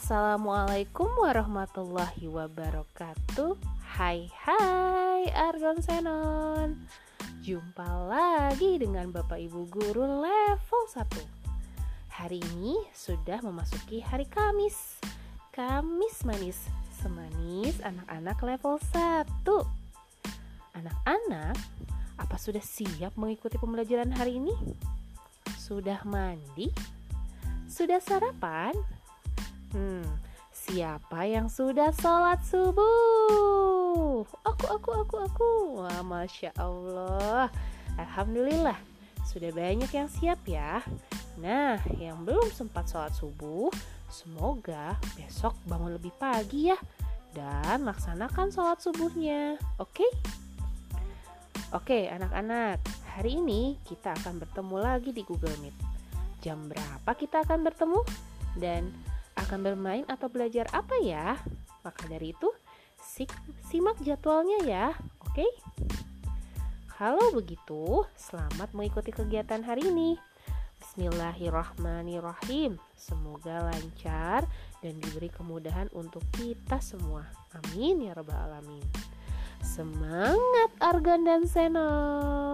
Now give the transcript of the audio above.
Assalamualaikum warahmatullahi wabarakatuh Hai hai Argon Senon Jumpa lagi dengan Bapak Ibu Guru level 1 Hari ini sudah memasuki hari Kamis Kamis manis Semanis anak-anak level 1 Anak-anak, apa sudah siap mengikuti pembelajaran hari ini? Sudah mandi? Sudah sarapan? Hmm, siapa yang sudah sholat subuh? Aku, aku, aku, aku. Wah, masya Allah. Alhamdulillah, sudah banyak yang siap ya. Nah, yang belum sempat sholat subuh, semoga besok bangun lebih pagi ya dan laksanakan sholat subuhnya. Oke? Oke, anak-anak. Hari ini kita akan bertemu lagi di Google Meet. Jam berapa kita akan bertemu? Dan akan bermain atau belajar apa ya? Maka dari itu, simak jadwalnya ya, oke? Kalau begitu, selamat mengikuti kegiatan hari ini. Bismillahirrahmanirrahim. Semoga lancar dan diberi kemudahan untuk kita semua. Amin ya rabbal alamin. Semangat Argan dan Senon.